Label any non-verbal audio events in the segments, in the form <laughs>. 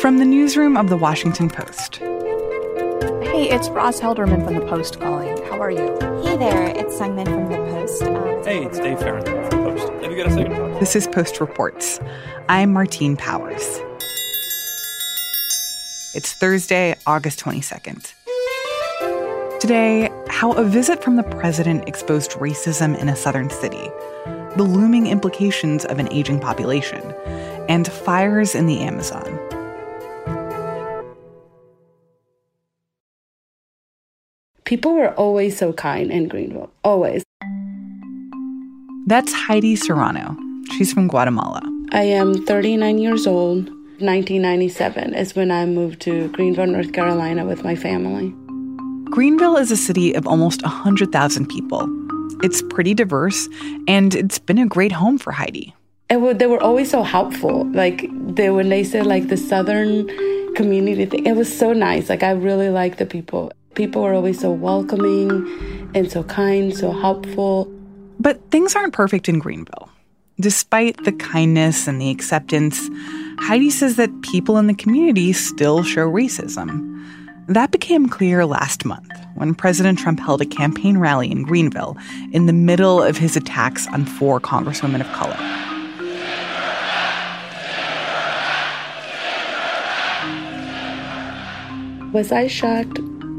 From the newsroom of the Washington Post. Hey, it's Ross Helderman from the Post calling. How are you? Hey there, it's Seung Min from the Post. Um, hey, it's Dave Fahrenthold from the Post. Have you got a second? This is Post Reports. I'm Martine Powers. It's Thursday, August 22nd. Today, how a visit from the president exposed racism in a southern city, the looming implications of an aging population, and fires in the Amazon. People were always so kind in Greenville, always. That's Heidi Serrano. She's from Guatemala. I am 39 years old. 1997 is when I moved to Greenville, North Carolina with my family. Greenville is a city of almost 100,000 people. It's pretty diverse, and it's been a great home for Heidi. It, they were always so helpful. Like they, when they said like the Southern community thing, it was so nice. Like I really liked the people. People were always so welcoming and so kind, so helpful. But things aren't perfect in Greenville. Despite the kindness and the acceptance, Heidi says that people in the community still show racism. That became clear last month when President Trump held a campaign rally in Greenville in the middle of his attacks on four congresswomen of color. Was I shocked?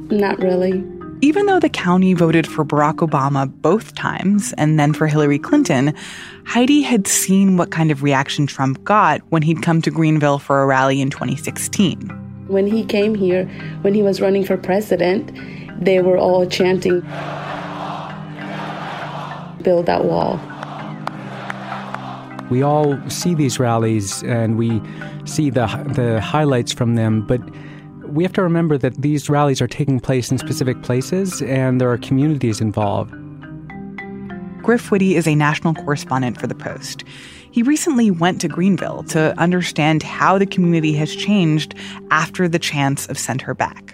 Not really. Even though the county voted for Barack Obama both times and then for Hillary Clinton, Heidi had seen what kind of reaction Trump got when he'd come to Greenville for a rally in 2016. When he came here, when he was running for president, they were all chanting, Build that wall. We all see these rallies and we see the, the highlights from them, but we have to remember that these rallies are taking place in specific places and there are communities involved. Griff Witte is a national correspondent for The Post. He recently went to Greenville to understand how the community has changed after the chants of sent Her Back.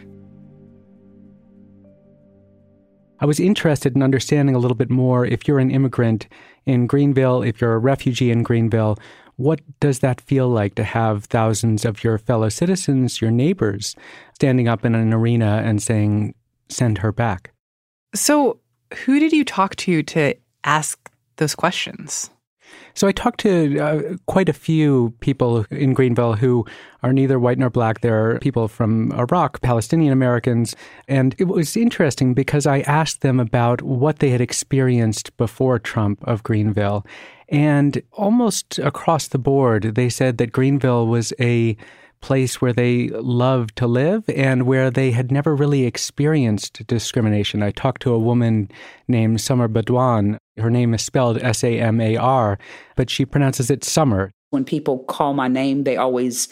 I was interested in understanding a little bit more if you're an immigrant in Greenville, if you're a refugee in Greenville, what does that feel like to have thousands of your fellow citizens, your neighbors, standing up in an arena and saying, send her back? So, who did you talk to to ask those questions? So I talked to uh, quite a few people in Greenville who are neither white nor black. There are people from Iraq, Palestinian Americans. And it was interesting because I asked them about what they had experienced before Trump of Greenville. And almost across the board, they said that Greenville was a place where they loved to live and where they had never really experienced discrimination. I talked to a woman named Summer Badwan. Her name is spelled S A M A R, but she pronounces it Summer. When people call my name, they always,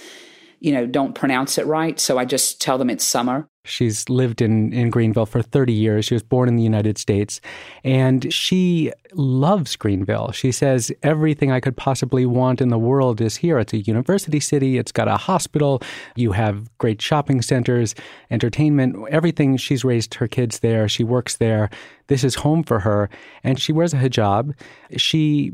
you know, don't pronounce it right. So I just tell them it's Summer. She's lived in, in Greenville for 30 years. She was born in the United States. And she loves Greenville. She says, everything I could possibly want in the world is here. It's a university city, it's got a hospital, you have great shopping centers, entertainment, everything. She's raised her kids there, she works there. This is home for her. And she wears a hijab. She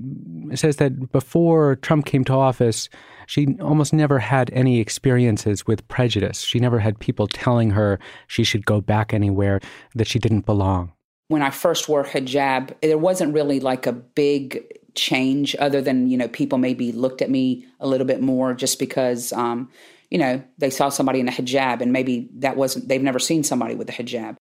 says that before Trump came to office, she almost never had any experiences with prejudice. She never had people telling her she should go back anywhere, that she didn't belong. When I first wore hijab, there wasn't really like a big change other than, you know, people maybe looked at me a little bit more just because, um, you know, they saw somebody in a hijab and maybe that wasn't, they've never seen somebody with a hijab.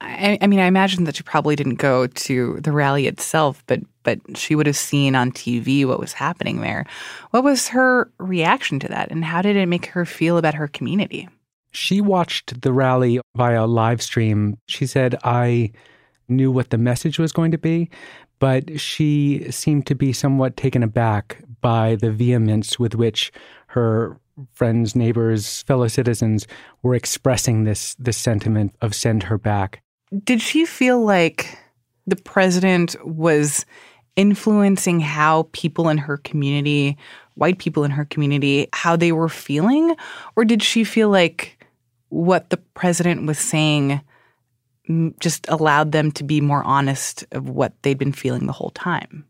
I, I, mean, I imagine that she probably didn't go to the rally itself, but but she would have seen on TV what was happening there. What was her reaction to that, and how did it make her feel about her community? She watched the rally via live stream. She said, "I knew what the message was going to be, but she seemed to be somewhat taken aback by the vehemence with which her friends, neighbors, fellow citizens were expressing this this sentiment of send her back. Did she feel like the president was influencing how people in her community, white people in her community, how they were feeling? Or did she feel like what the president was saying just allowed them to be more honest of what they'd been feeling the whole time?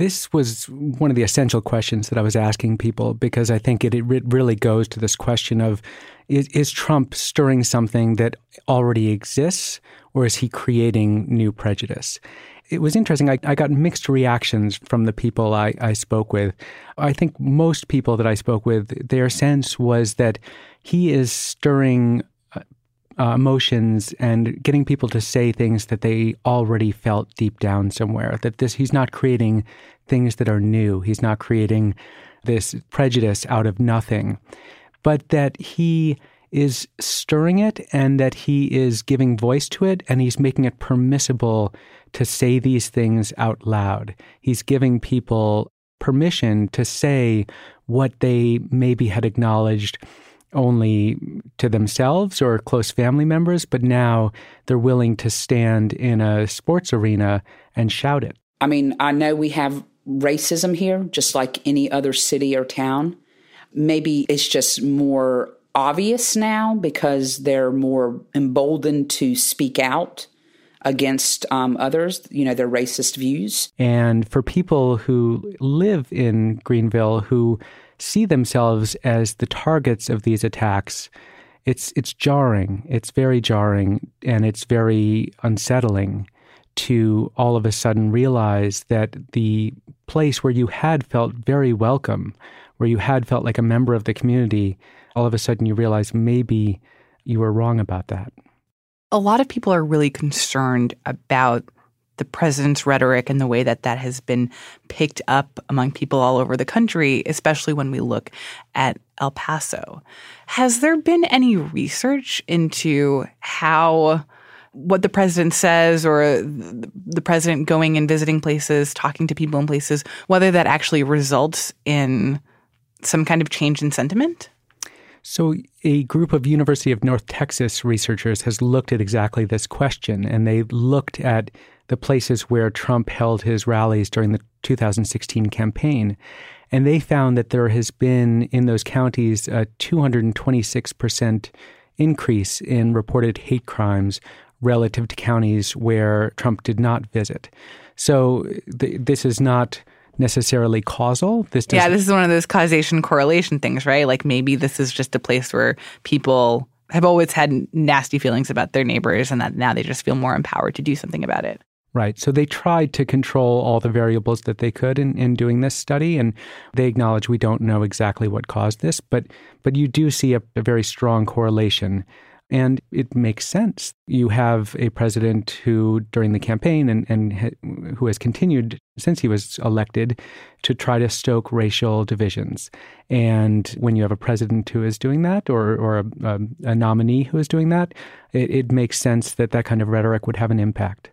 this was one of the essential questions that I was asking people because I think it, it really goes to this question of is, is, Trump stirring something that already exists or is he creating new prejudice? It was interesting. I, I got mixed reactions from the people I, I spoke with. I think most people that I spoke with, their sense was that he is stirring uh, emotions and getting people to say things that they already felt deep down somewhere. That this he's not creating things that are new. He's not creating this prejudice out of nothing, but that he is stirring it and that he is giving voice to it and he's making it permissible to say these things out loud. He's giving people permission to say what they maybe had acknowledged only to themselves or close family members, but now they're willing to stand in a sports arena and shout it. I mean, I know we have racism here, just like any other city or town. Maybe it's just more obvious now because they're more emboldened to speak out against um, others, you know, their racist views. And for people who live in Greenville who see themselves as the targets of these attacks, it's it's jarring. It's very jarring and it's very unsettling to all of a sudden realize that the place where you had felt very welcome, where you had felt like a member of the community, all of a sudden you realize maybe you were wrong about that. A lot of people are really concerned about the president's rhetoric and the way that that has been picked up among people all over the country, especially when we look at El Paso. Has there been any research into how what the president says or the president going and visiting places, talking to people in places, whether that actually results in some kind of change in sentiment? So, a group of University of North Texas researchers has looked at exactly this question, and they looked at the places where Trump held his rallies during the 2016 campaign. And they found that there has been in those counties a 226% increase in reported hate crimes relative to counties where Trump did not visit. So th- this is not necessarily causal. This yeah, this is one of those causation correlation things, right? Like maybe this is just a place where people have always had nasty feelings about their neighbors and that now they just feel more empowered to do something about it. Right. So they tried to control all the variables that they could in, in doing this study, and they acknowledge we don't know exactly what caused this, but but you do see a, a very strong correlation. And it makes sense. You have a president who, during the campaign, and, and ha- who has continued since he was elected to try to stoke racial divisions. And when you have a president who is doing that, or, or a, a nominee who is doing that, it, it makes sense that that kind of rhetoric would have an impact.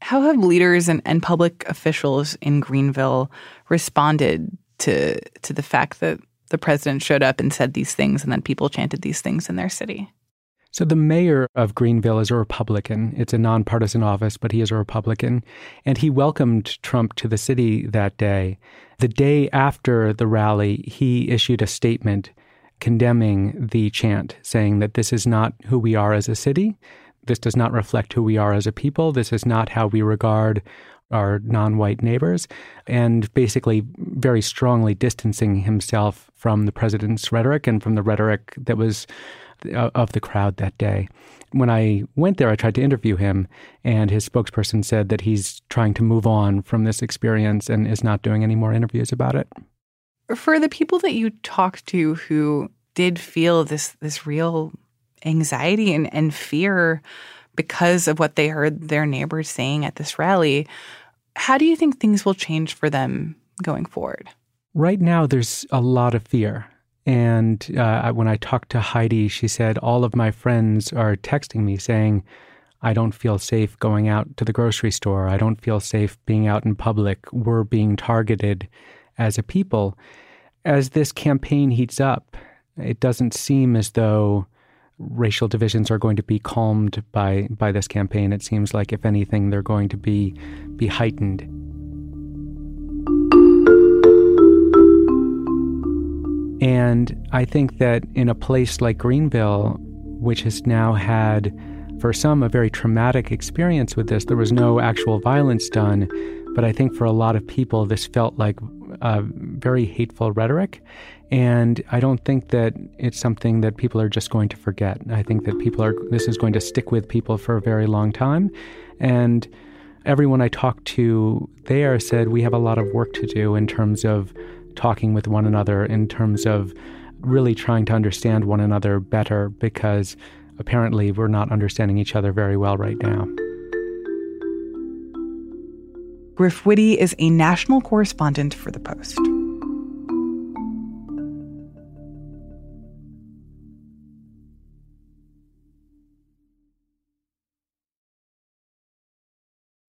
How have leaders and, and public officials in Greenville responded to to the fact that the president showed up and said these things and then people chanted these things in their city? So the mayor of Greenville is a Republican. It's a nonpartisan office, but he is a Republican. And he welcomed Trump to the city that day. The day after the rally, he issued a statement condemning the chant, saying that this is not who we are as a city. This does not reflect who we are as a people. This is not how we regard our non white neighbors, and basically very strongly distancing himself from the president's rhetoric and from the rhetoric that was uh, of the crowd that day. When I went there, I tried to interview him, and his spokesperson said that he's trying to move on from this experience and is not doing any more interviews about it. For the people that you talked to who did feel this this real anxiety and, and fear because of what they heard their neighbors saying at this rally. How do you think things will change for them going forward? Right now, there's a lot of fear. And uh, when I talked to Heidi, she said, All of my friends are texting me saying, I don't feel safe going out to the grocery store. I don't feel safe being out in public. We're being targeted as a people. As this campaign heats up, it doesn't seem as though racial divisions are going to be calmed by by this campaign. It seems like, if anything, they're going to be be heightened. And I think that in a place like Greenville, which has now had, for some, a very traumatic experience with this, there was no actual violence done, But I think for a lot of people, this felt like uh, very hateful rhetoric. And I don't think that it's something that people are just going to forget. I think that people are, this is going to stick with people for a very long time. And everyone I talked to there said we have a lot of work to do in terms of talking with one another, in terms of really trying to understand one another better, because apparently we're not understanding each other very well right now. Griff Witte is a national correspondent for The Post.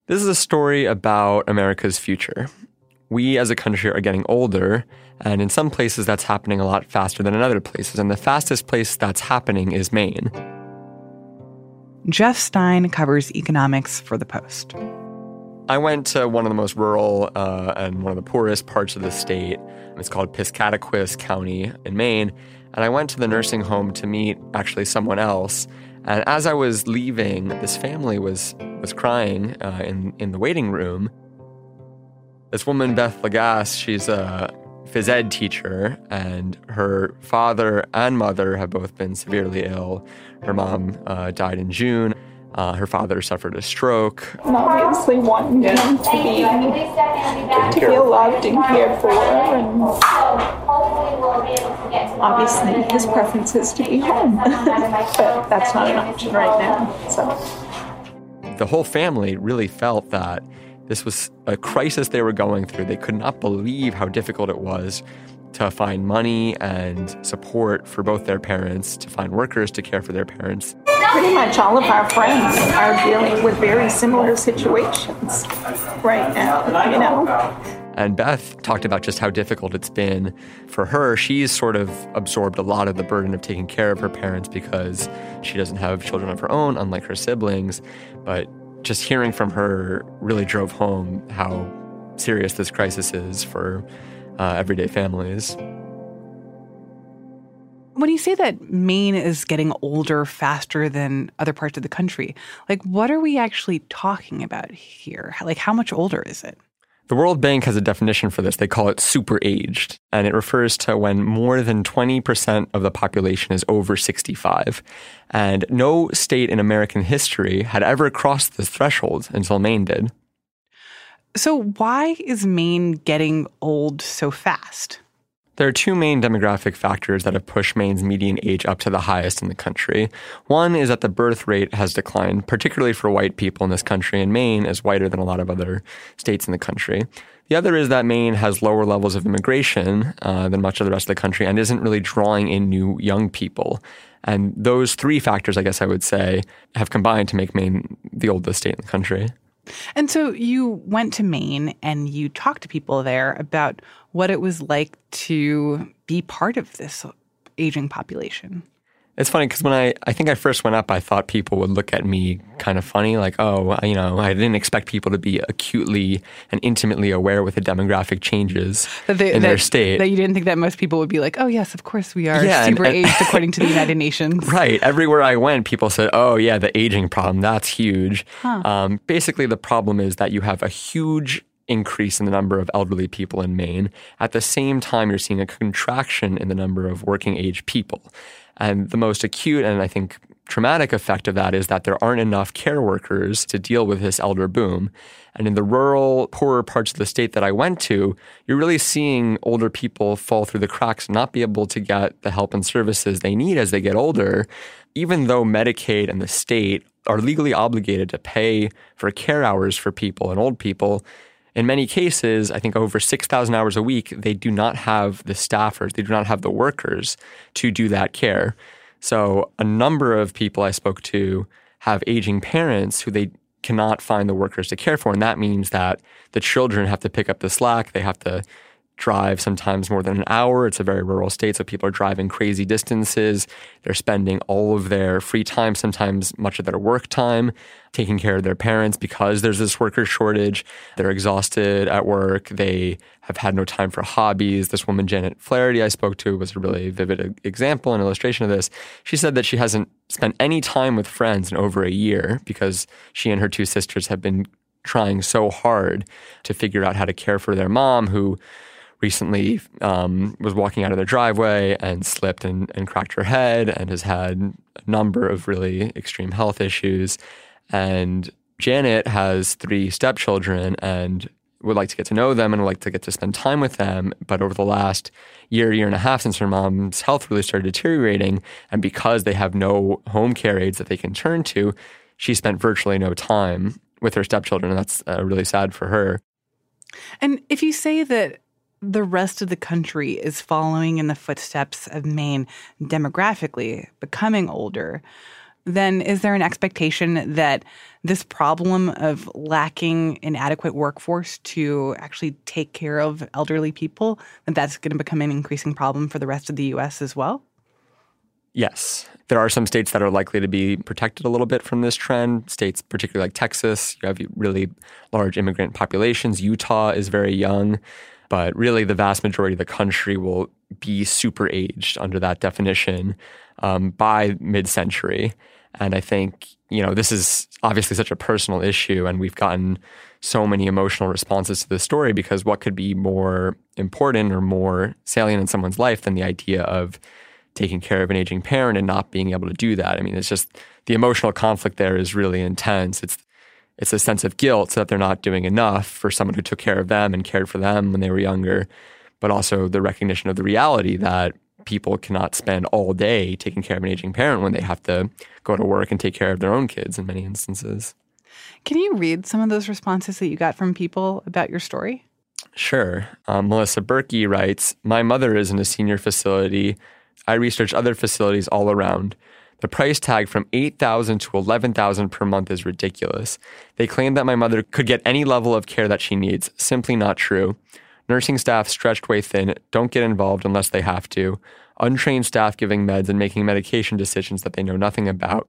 This is a story about America's future. We as a country are getting older, and in some places that's happening a lot faster than in other places. And the fastest place that's happening is Maine. Jeff Stein covers economics for The Post. I went to one of the most rural uh, and one of the poorest parts of the state. It's called Piscataquis County in Maine. And I went to the nursing home to meet actually someone else. And as I was leaving, this family was was crying uh, in in the waiting room. This woman, Beth Lagasse, she's a phys ed teacher, and her father and mother have both been severely ill. Her mom uh, died in June. Uh, her father suffered a stroke. And obviously wanting him to be to feel loved and cared for, and obviously his preference is to be home, <laughs> but that's not an option right now. So the whole family really felt that this was a crisis they were going through. They could not believe how difficult it was to find money and support for both their parents, to find workers to care for their parents. Pretty much all of our friends are dealing with very similar situations right now, you know. And Beth talked about just how difficult it's been for her. She's sort of absorbed a lot of the burden of taking care of her parents because she doesn't have children of her own, unlike her siblings. But just hearing from her really drove home how serious this crisis is for uh, everyday families. When you say that Maine is getting older faster than other parts of the country, like what are we actually talking about here? Like how much older is it? The World Bank has a definition for this. They call it super aged, and it refers to when more than 20% of the population is over 65. And no state in American history had ever crossed this threshold until Maine did. So, why is Maine getting old so fast? There are two main demographic factors that have pushed Maine's median age up to the highest in the country. One is that the birth rate has declined, particularly for white people in this country, and Maine is whiter than a lot of other states in the country. The other is that Maine has lower levels of immigration uh, than much of the rest of the country and isn't really drawing in new young people. And those three factors, I guess I would say, have combined to make Maine the oldest state in the country. And so you went to Maine and you talked to people there about what it was like to be part of this aging population. It's funny because when I, I think I first went up, I thought people would look at me kind of funny, like, oh, you know, I didn't expect people to be acutely and intimately aware with the demographic changes that they, in that, their state. That you didn't think that most people would be like, oh, yes, of course we are yeah, super and, <laughs> aged according to the United Nations. Right. Everywhere I went, people said, oh, yeah, the aging problem, that's huge. Huh. Um, basically, the problem is that you have a huge increase in the number of elderly people in Maine. At the same time, you're seeing a contraction in the number of working age people. And the most acute and I think traumatic effect of that is that there aren't enough care workers to deal with this elder boom. And in the rural, poorer parts of the state that I went to, you're really seeing older people fall through the cracks and not be able to get the help and services they need as they get older, even though Medicaid and the state are legally obligated to pay for care hours for people and old people in many cases, I think over 6,000 hours a week, they do not have the staffers, they do not have the workers to do that care. So, a number of people I spoke to have aging parents who they cannot find the workers to care for. And that means that the children have to pick up the slack, they have to drive sometimes more than an hour. It's a very rural state, so people are driving crazy distances. They're spending all of their free time, sometimes much of their work time, taking care of their parents because there's this worker shortage. They're exhausted at work. They have had no time for hobbies. This woman, Janet Flaherty, I spoke to, was a really vivid example and illustration of this. She said that she hasn't spent any time with friends in over a year because she and her two sisters have been trying so hard to figure out how to care for their mom who recently um, was walking out of their driveway and slipped and, and cracked her head and has had a number of really extreme health issues. And Janet has three stepchildren and would like to get to know them and would like to get to spend time with them. But over the last year, year and a half since her mom's health really started deteriorating, and because they have no home care aides that they can turn to, she spent virtually no time with her stepchildren. And that's uh, really sad for her. And if you say that the rest of the country is following in the footsteps of Maine demographically, becoming older, then is there an expectation that this problem of lacking an adequate workforce to actually take care of elderly people, that that's going to become an increasing problem for the rest of the U.S. as well? Yes. There are some states that are likely to be protected a little bit from this trend. States, particularly like Texas, you have really large immigrant populations. Utah is very young, but really the vast majority of the country will be super aged under that definition um, by mid century. And I think, you know, this is obviously such a personal issue, and we've gotten so many emotional responses to this story because what could be more important or more salient in someone's life than the idea of taking care of an aging parent and not being able to do that? I mean, it's just the emotional conflict there is really intense. It's it's a sense of guilt so that they're not doing enough for someone who took care of them and cared for them when they were younger, but also the recognition of the reality that people cannot spend all day taking care of an aging parent when they have to go to work and take care of their own kids in many instances. Can you read some of those responses that you got from people about your story? Sure. Um, Melissa Berkey writes My mother is in a senior facility. I researched other facilities all around. The price tag from 8000 to 11000 per month is ridiculous. They claim that my mother could get any level of care that she needs. Simply not true. Nursing staff stretched way thin, don't get involved unless they have to. Untrained staff giving meds and making medication decisions that they know nothing about.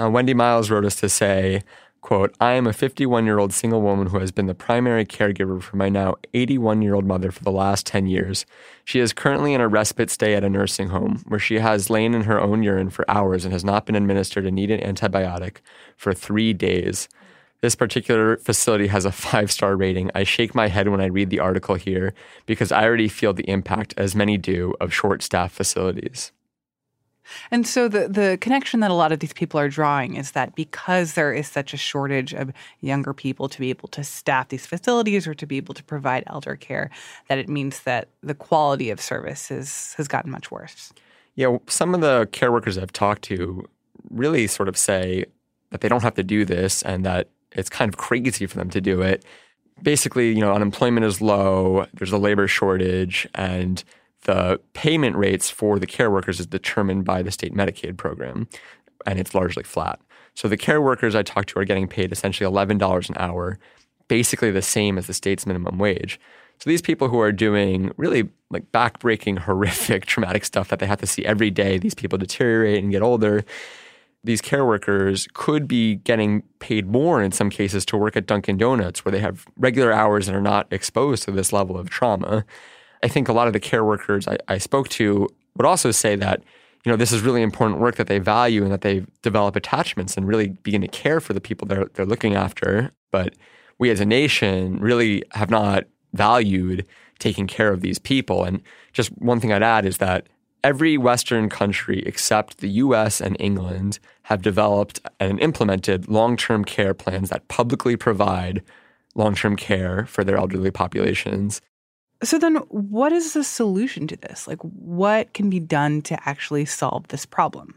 Uh, Wendy Miles wrote us to say, quote, I am a 51 year old single woman who has been the primary caregiver for my now 81 year old mother for the last 10 years. She is currently in a respite stay at a nursing home where she has lain in her own urine for hours and has not been administered a needed antibiotic for three days. This particular facility has a <laughs> five star rating. I shake my head when I read the article here because I already feel the impact, as many do, of short staffed facilities. And so the the connection that a lot of these people are drawing is that because there is such a shortage of younger people to be able to staff these facilities or to be able to provide elder care, that it means that the quality of service has gotten much worse. Yeah, some of the care workers I've talked to really sort of say that they don't have to do this and that it's kind of crazy for them to do it. Basically, you know, unemployment is low, there's a labor shortage, and the payment rates for the care workers is determined by the state Medicaid program, and it's largely flat. So the care workers I talked to are getting paid essentially $11 an hour, basically the same as the state's minimum wage. So these people who are doing really like backbreaking, <laughs> horrific, traumatic stuff that they have to see every day, these people deteriorate and get older, these care workers could be getting paid more in some cases to work at Dunkin' Donuts, where they have regular hours and are not exposed to this level of trauma. I think a lot of the care workers I, I spoke to would also say that you know this is really important work that they value and that they develop attachments and really begin to care for the people they're they're looking after. But we as a nation really have not valued taking care of these people. And just one thing I'd add is that every Western country except the US and England have developed and implemented long term care plans that publicly provide long term care for their elderly populations. So, then what is the solution to this? Like, what can be done to actually solve this problem?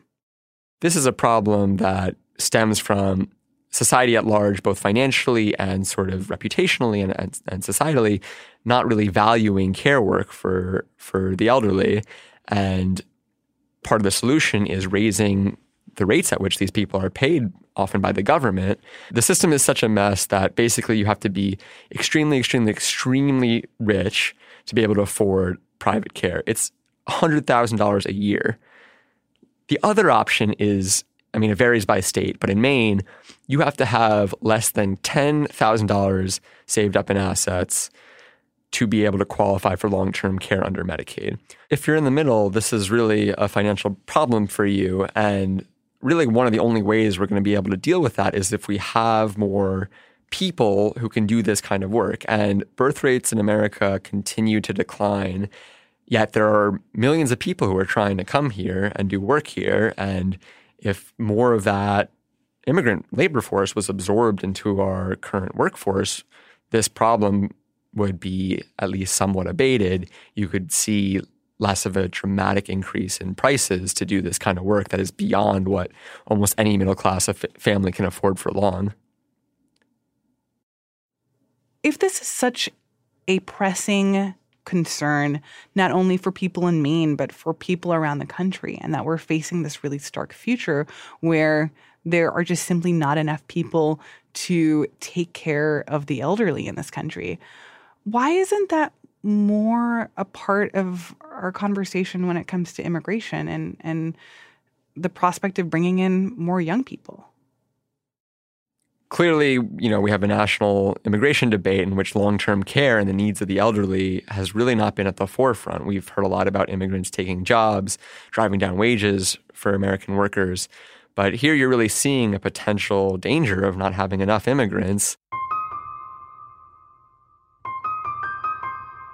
This is a problem that stems from society at large, both financially and sort of reputationally and, and, and societally, not really valuing care work for, for the elderly. And part of the solution is raising the rates at which these people are paid, often by the government. The system is such a mess that basically you have to be extremely, extremely, extremely rich to be able to afford private care. It's $100,000 a year. The other option is, I mean, it varies by state, but in Maine, you have to have less than $10,000 saved up in assets to be able to qualify for long term care under Medicaid. If you're in the middle, this is really a financial problem for you. And really, one of the only ways we're going to be able to deal with that is if we have more people who can do this kind of work. And birth rates in America continue to decline. Yet there are millions of people who are trying to come here and do work here. And if more of that immigrant labor force was absorbed into our current workforce, this problem would be at least somewhat abated. You could see less of a dramatic increase in prices to do this kind of work that is beyond what almost any middle class family can afford for long. If this is such a pressing concern, not only for people in Maine, but for people around the country, and that we're facing this really stark future where there are just simply not enough people to take care of the elderly in this country. Why isn't that more a part of our conversation when it comes to immigration and, and the prospect of bringing in more young people? Clearly, you know, we have a national immigration debate in which long-term care and the needs of the elderly has really not been at the forefront. We've heard a lot about immigrants taking jobs, driving down wages for American workers. But here you're really seeing a potential danger of not having enough immigrants.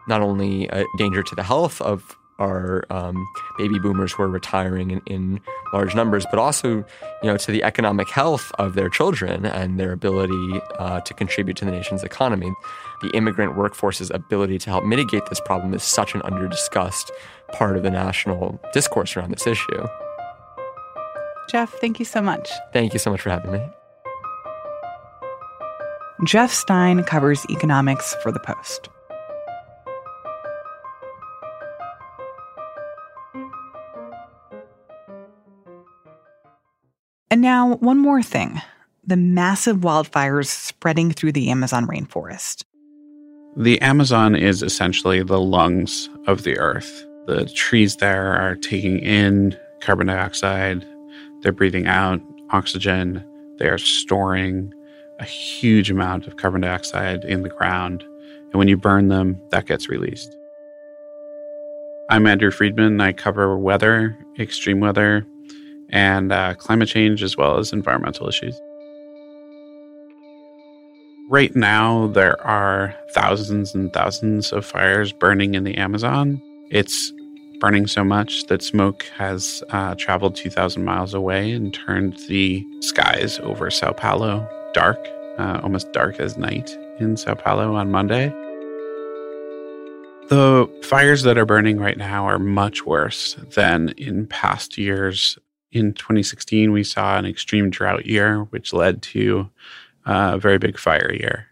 Not only a danger to the health of our um, baby boomers who are retiring in, in, large numbers, but also, you know, to the economic health of their children and their ability uh, to contribute to the nation's economy. The immigrant workforce's ability to help mitigate this problem is such an underdiscussed part of the national discourse around this issue. Jeff, thank you so much. Thank you so much for having me. Jeff Stein covers economics for The Post. And now, one more thing the massive wildfires spreading through the Amazon rainforest. The Amazon is essentially the lungs of the earth. The trees there are taking in carbon dioxide, they're breathing out oxygen. They are storing a huge amount of carbon dioxide in the ground. And when you burn them, that gets released. I'm Andrew Freedman. I cover weather, extreme weather, and uh, climate change, as well as environmental issues. Right now, there are thousands and thousands of fires burning in the Amazon. It's burning so much that smoke has uh, traveled 2,000 miles away and turned the skies over Sao Paulo dark, uh, almost dark as night in Sao Paulo on Monday. The fires that are burning right now are much worse than in past years. In 2016, we saw an extreme drought year, which led to a very big fire year.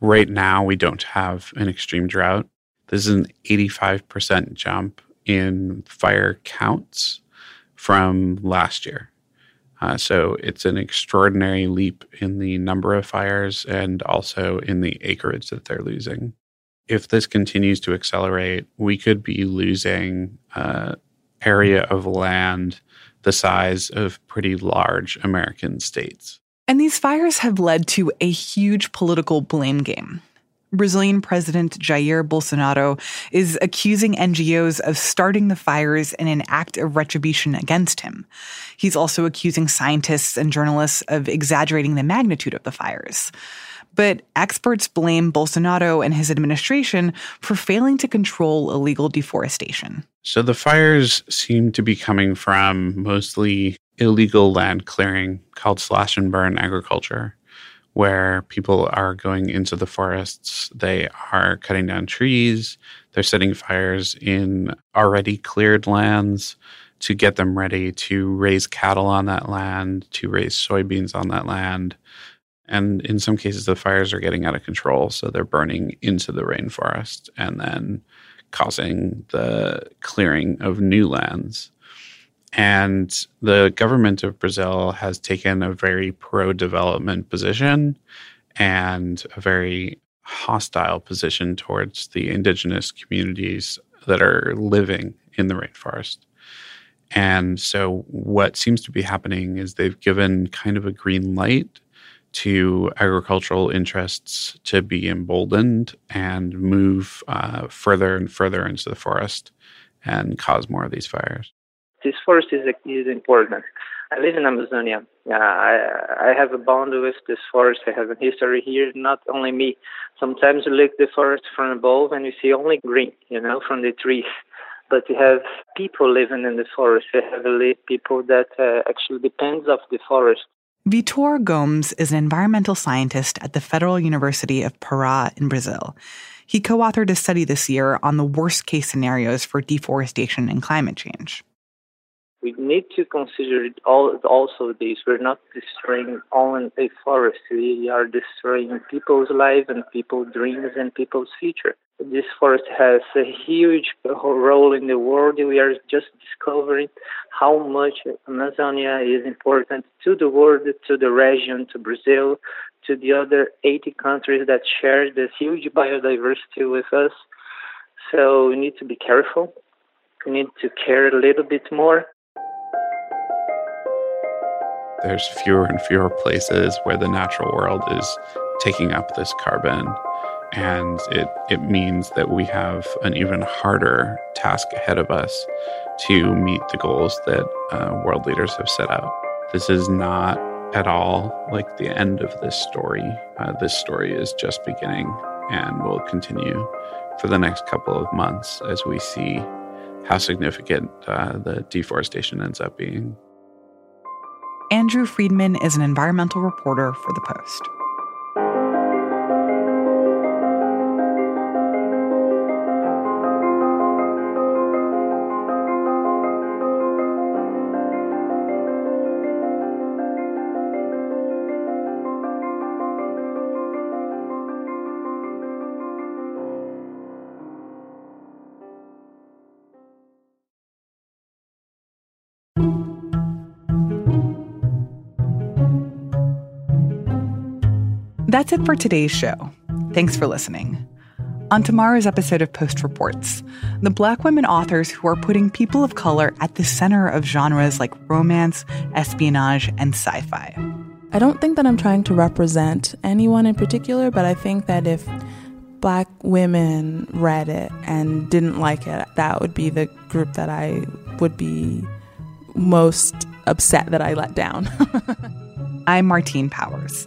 Right now, we don't have an extreme drought. This is an 85% jump in fire counts from last year. Uh, so it's an extraordinary leap in the number of fires and also in the acreage that they're losing. If this continues to accelerate, we could be losing uh, area of land the size of pretty large American states. And these fires have led to a huge political blame game. Brazilian President Jair Bolsonaro is accusing NGOs of starting the fires in an act of retribution against him. He's also accusing scientists and journalists of exaggerating the magnitude of the fires. But experts blame Bolsonaro and his administration for failing to control illegal deforestation. So the fires seem to be coming from mostly illegal land clearing called slash and burn agriculture where people are going into the forests. They are cutting down trees. They're setting fires in already cleared lands to get them ready to raise cattle on that land, to raise soybeans on that land. And in some cases, the fires are getting out of control. So they're burning into the rainforest and then causing the clearing of new lands. And the government of Brazil has taken a very pro development position and a very hostile position towards the indigenous communities that are living in the rainforest. And so, what seems to be happening is they've given kind of a green light to agricultural interests to be emboldened and move uh, further and further into the forest and cause more of these fires this forest is, is important. I live in Amazonia. Yeah, I I have a bond with this forest. I have a history here. Not only me. Sometimes you look the forest from above and you see only green, you know, from the trees. But you have people living in the forest. You have people that uh, actually depends of the forest. Vitor Gomes is an environmental scientist at the Federal University of Pará in Brazil. He co authored a study this year on the worst case scenarios for deforestation and climate change we need to consider all, also this. We're not destroying only a forest. We are destroying people's lives and people's dreams and people's future. This forest has a huge role in the world. We are just discovering how much Amazonia is important to the world, to the region, to Brazil, to the other 80 countries that share this huge biodiversity with us. So we need to be careful. We need to care a little bit more there's fewer and fewer places where the natural world is taking up this carbon. And it, it means that we have an even harder task ahead of us to meet the goals that uh, world leaders have set out. This is not at all like the end of this story. Uh, this story is just beginning and will continue for the next couple of months as we see how significant uh, the deforestation ends up being. Andrew Freedman is an environmental reporter for The Post. That's it for today's show. Thanks for listening. On tomorrow's episode of Post Reports, the black women authors who are putting people of color at the center of genres like romance, espionage, and sci fi. I don't think that I'm trying to represent anyone in particular, but I think that if black women read it and didn't like it, that would be the group that I would be most upset that I let down. <laughs> I'm Martine Powers.